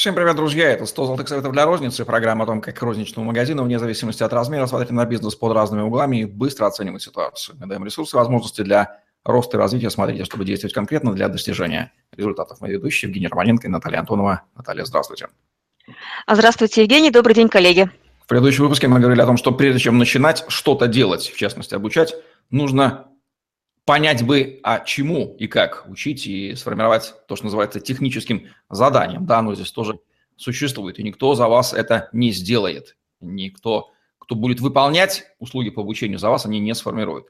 Всем привет, друзья! Это 100 золотых советов для розницы, программа о том, как розничному магазину, вне зависимости от размера, смотреть на бизнес под разными углами и быстро оценивать ситуацию. Мы даем ресурсы, возможности для роста и развития. Смотрите, чтобы действовать конкретно для достижения результатов. Мы ведущие Евгений Романенко и Наталья Антонова. Наталья, здравствуйте. Здравствуйте, Евгений. Добрый день, коллеги. В предыдущем выпуске мы говорили о том, что прежде чем начинать что-то делать, в частности обучать, нужно понять бы, а чему и как учить и сформировать то, что называется техническим заданием. Да, но здесь тоже существует, и никто за вас это не сделает. Никто, кто будет выполнять услуги по обучению за вас, они не сформируют.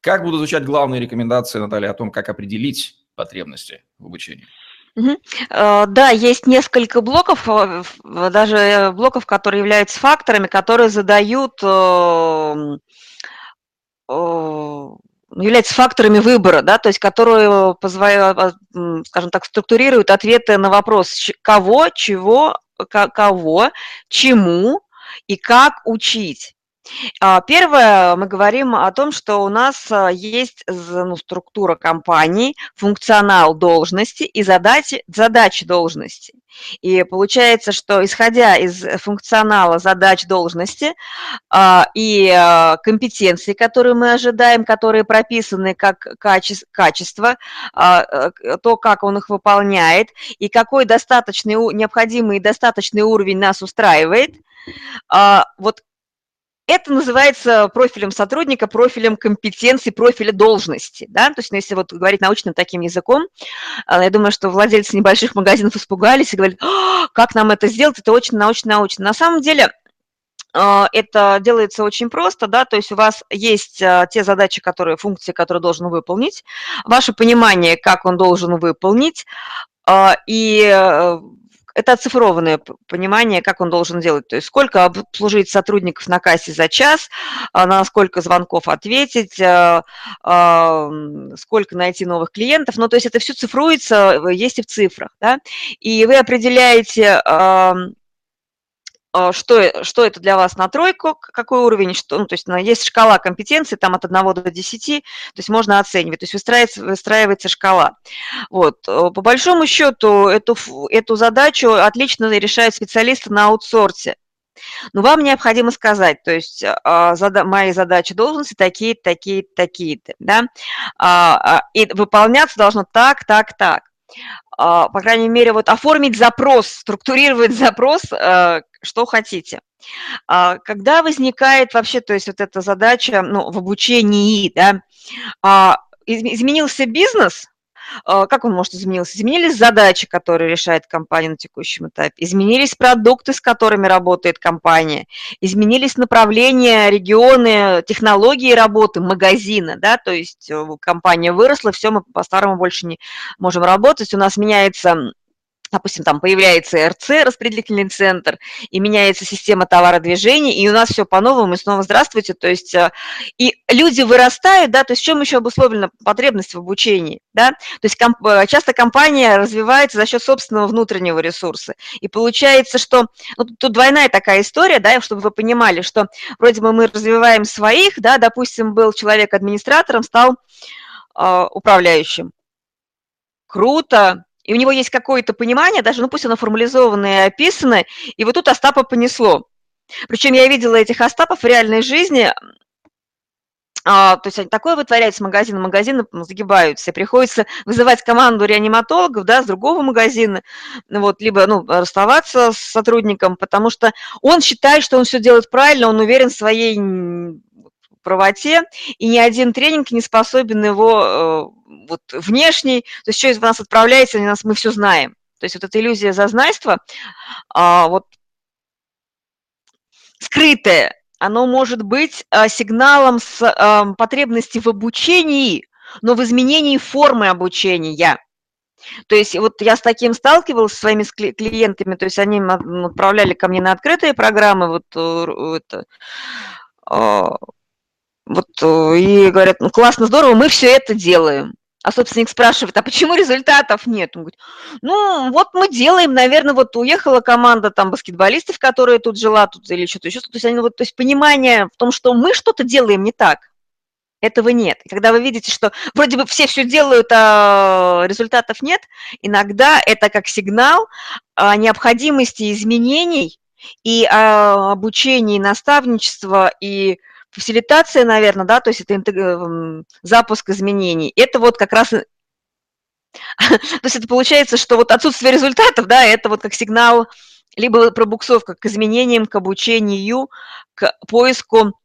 Как будут звучать главные рекомендации, Наталья, о том, как определить потребности в обучении? Угу. Да, есть несколько блоков, э, даже блоков, которые являются факторами, которые задают являются факторами выбора, да, то есть которые, позволяют, а, скажем так, структурируют ответы на вопрос кого, чего, кого, чему и как учить. А, первое, мы говорим о том, что у нас а, есть ну, структура компании, функционал должности и задачи, задачи должности. И получается, что исходя из функционала задач должности а, и компетенций, которые мы ожидаем, которые прописаны как качество, то, как он их выполняет, и какой достаточный, необходимый и достаточный уровень нас устраивает, вот это называется профилем сотрудника, профилем компетенции, профиля должности. Да? То есть, ну, если вот говорить научным таким языком, а, я думаю, что владельцы небольших магазинов испугались и говорят, «А, как нам это сделать, это очень научно-научно. На самом деле, а, это делается очень просто, да, то есть у вас есть те задачи, которые, функции, которые должен выполнить, ваше понимание, как он должен выполнить, и э, это оцифрованное понимание, как он должен делать. То есть сколько обслужить сотрудников на кассе за час, а, на сколько звонков ответить, а, сколько найти новых клиентов. Ну, то есть это все цифруется, э, есть и в цифрах. Да? И вы определяете что, что это для вас на тройку, какой уровень, что, ну, то есть есть шкала компетенций там от 1 до 10, то есть можно оценивать, то есть выстраивается, выстраивается шкала. Вот. Э, по большому счету эту, эту задачу отлично решают специалисты на аутсорсе. Но вам необходимо сказать, то есть а, зада, мои задачи должности такие такие такие-то, да, а, и выполняться должно так, так, так. По крайней мере, вот оформить запрос, структурировать запрос э, что хотите. А, когда возникает вообще, то есть вот эта задача ну, в обучении, да, а, изменился бизнес, а, как он может измениться? Изменились задачи, которые решает компания на текущем этапе, изменились продукты, с которыми работает компания, изменились направления, регионы, технологии работы магазина, да, то есть э, компания выросла, все, мы по-старому больше не можем работать, у нас меняется допустим, там появляется РЦ, распределительный центр, и меняется система товародвижения, и у нас все по-новому, и снова здравствуйте, то есть, э, и люди вырастают, да, то есть в чем еще обусловлена потребность в обучении, да, то есть комп, э, часто компания развивается за счет собственного внутреннего ресурса, и получается, что, ну, тут двойная такая история, да, чтобы вы понимали, что вроде бы мы развиваем своих, да, допустим, был человек администратором, стал э, управляющим, круто, и у него есть какое-то понимание, даже, ну пусть оно формализованное и описано, и вот тут Остапа понесло. Причем я видела этих Остапов в реальной жизни, а, то есть такое вытворяется магазин, магазины загибаются, приходится вызывать команду реаниматологов, да, с другого магазина, вот, либо, ну, расставаться с сотрудником, потому что он считает, что он все делает правильно, он уверен в своей правоте, и ни один тренинг не способен его э, вот, внешний, то есть что из нас отправляется, нас, мы все знаем. То есть вот эта иллюзия зазнайства, а, вот скрытая, оно может быть а, сигналом с а, потребности в обучении, но в изменении формы обучения. То есть вот я с таким сталкивалась со своими клиентами, то есть они отправляли ко мне на открытые программы, вот э, это, вот, э, и говорят, ну классно, здорово, мы все это делаем. А собственник спрашивает, а почему результатов нет? Он говорит, ну, вот мы делаем, наверное, вот уехала команда там баскетболистов, которая тут жила, тут или что-то еще. То есть, они, вот, то есть понимание в том, что мы что-то делаем не так. этого нет. И когда вы видите, что вроде бы все все делают, а результатов нет, иногда это как сигнал о необходимости изменений и о обучении, наставничества и фасилитация, наверное, да, то есть это эм, запуск изменений. Это вот как раз то есть это получается, что вот отсутствие результатов, да, это вот как сигнал, либо пробуксовка к изменениям, к обучению, к поиску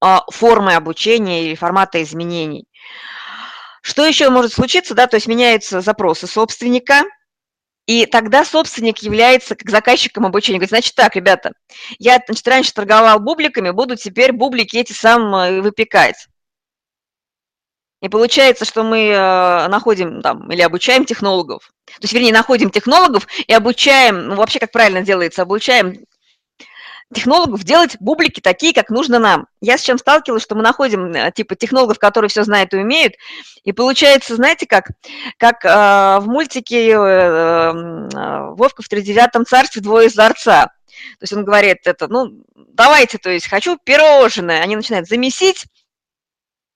а, формы обучения или формата изменений. Что еще может случиться, да, то есть меняются запросы собственника, и тогда собственник является как заказчиком обучения. Говорит, значит так, ребята, я значит, раньше торговал бубликами, буду теперь бублики эти сам э, выпекать. И получается, что мы э, находим там или обучаем технологов. То есть, вернее, находим технологов и обучаем, ну, вообще, как правильно делается, обучаем технологов делать бублики такие, как нужно нам. Я с чем сталкивалась, что мы находим э, типа технологов, которые все знают и умеют, и получается, знаете, как, как э, в мультике э, э, «Вовка в тридевятом царстве двое из дворца». То есть он говорит это, ну, давайте, то есть хочу пирожное. Они начинают замесить,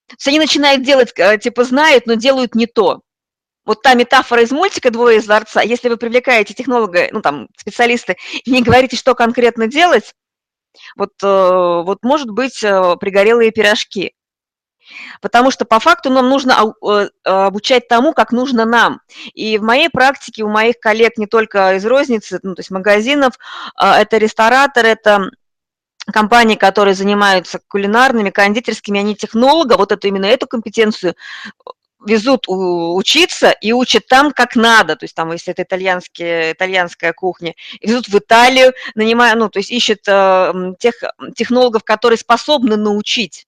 то есть они начинают делать, э, типа знают, но делают не то. Вот та метафора из мультика «Двое из дворца», если вы привлекаете технолога, ну там, специалисты, и не говорите, что конкретно делать, вот, э, вот может быть э, пригорелые пирожки. Потому что по факту нам нужно обучать тому, как нужно нам. И в моей практике, у моих коллег не только из розницы, ну, то есть магазинов, это ресторатор, это компании, которые занимаются кулинарными, кондитерскими, они технолога, вот эту именно эту компетенцию везут учиться и учат там как надо, то есть там, если это итальянские, итальянская кухня, везут в Италию, нанимая, ну, то есть ищут э, тех технологов, которые способны научить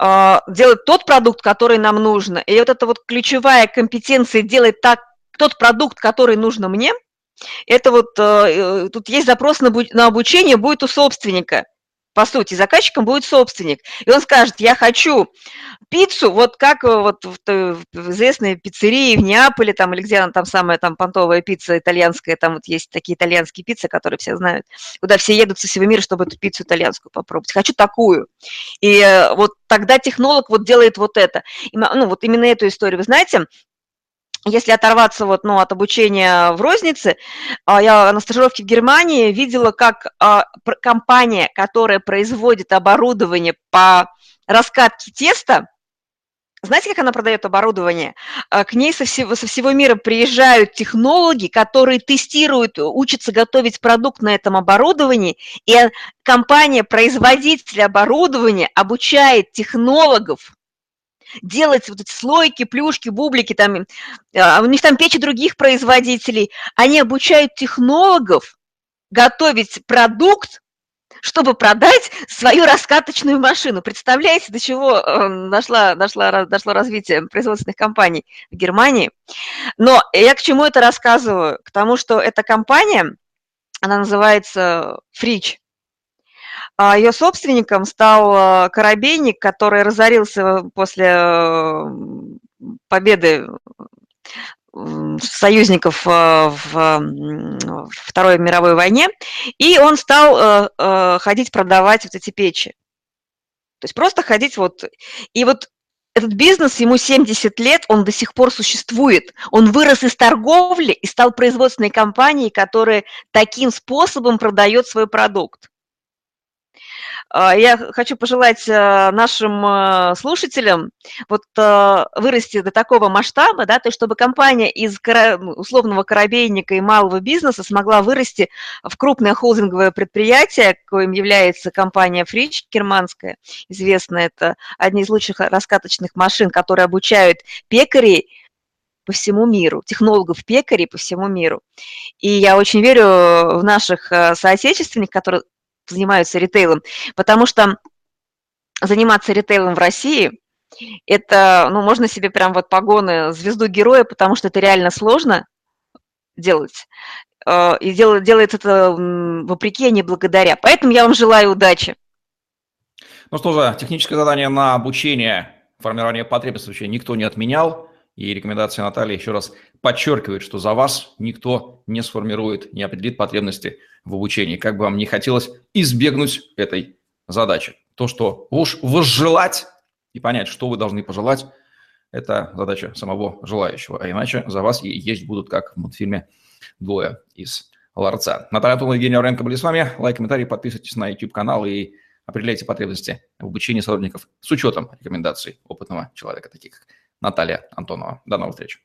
э, делать тот продукт, который нам нужно. И вот эта вот ключевая компетенция делать так, тот продукт, который нужно мне – это вот э, тут есть запрос на обучение будет у собственника. По сути, заказчиком будет собственник. И он скажет, я хочу пиццу, вот как э, вот в, в известной пиццерии в Неаполе, там, или где она там самая там понтовая пицца итальянская, там вот есть такие итальянские пиццы, которые все знают, куда все едут со всего мира, чтобы эту пиццу итальянскую попробовать. Хочу такую. И э, вот тогда технолог вот делает вот это. И, ну, вот именно эту историю. Вы знаете, если оторваться вот, ну, от обучения в рознице, а, я на стажировке в Германии видела, как а, компания, которая производит оборудование по раскатке теста, знаете, как она продает оборудование? А, к ней со всего, со всего мира приезжают технологи, которые тестируют, учатся готовить продукт на этом оборудовании, и компания, производитель оборудования обучает технологов делать вот эти слойки, плюшки, бублики, там, а, у них там печи других производителей. Они обучают технологов готовить продукт, чтобы продать свою раскаточную машину. Представляете, до чего э, дошло, дошло, дошло развитие производственных компаний в Германии? Но я к чему это рассказываю? К тому, что эта компания, она называется Фрич, а ее собственником стал э, Коробейник, который разорился после э, победы союзников э, в Второй мировой войне, и он стал ходить продавать вот эти печи. То есть просто ходить вот... И вот этот бизнес, ему 70 лет, он до сих пор существует. Он вырос из торговли и стал производственной компанией, которая таким способом продает свой продукт. А, я хочу пожелать э, нашим э, слушателям вот э, вырасти до такого масштаба, да, то есть чтобы компания из условного корабейника и малого бизнеса смогла вырасти в крупное холдинговое предприятие, коим является компания Фрич германская, известная, это одни из лучших раскаточных машин, которые обучают пекарей по всему миру, технологов пекарей по всему миру. И я очень верю в наших соотечественников, которые занимаются ритейлом, потому что заниматься ритейлом в России – это, ну, можно себе прям вот погоны звезду героя, потому что это реально сложно делать. Э, и делает, это вопреки, а не благодаря. Поэтому я вам желаю удачи. Ну что же, техническое задание на обучение, формирование потребностей никто не отменял. И рекомендация Натальи еще раз подчеркивает, что за вас никто не сформирует, не определит потребности в обучении. Как бы вам не хотелось избегнуть этой задачи. то, что уж возжелать и понять, что вы должны пожелать, это задача самого желающего. А иначе за вас и есть будут, как в мультфильме «Двое из ларца». Наталья Антонова и Евгений Оренко были с вами. Лайк, комментарий, подписывайтесь на YouTube-канал и определяйте потребности в обучении сотрудников с учетом рекомендаций опытного человека, таких как Наталья Антонова. До новых встреч.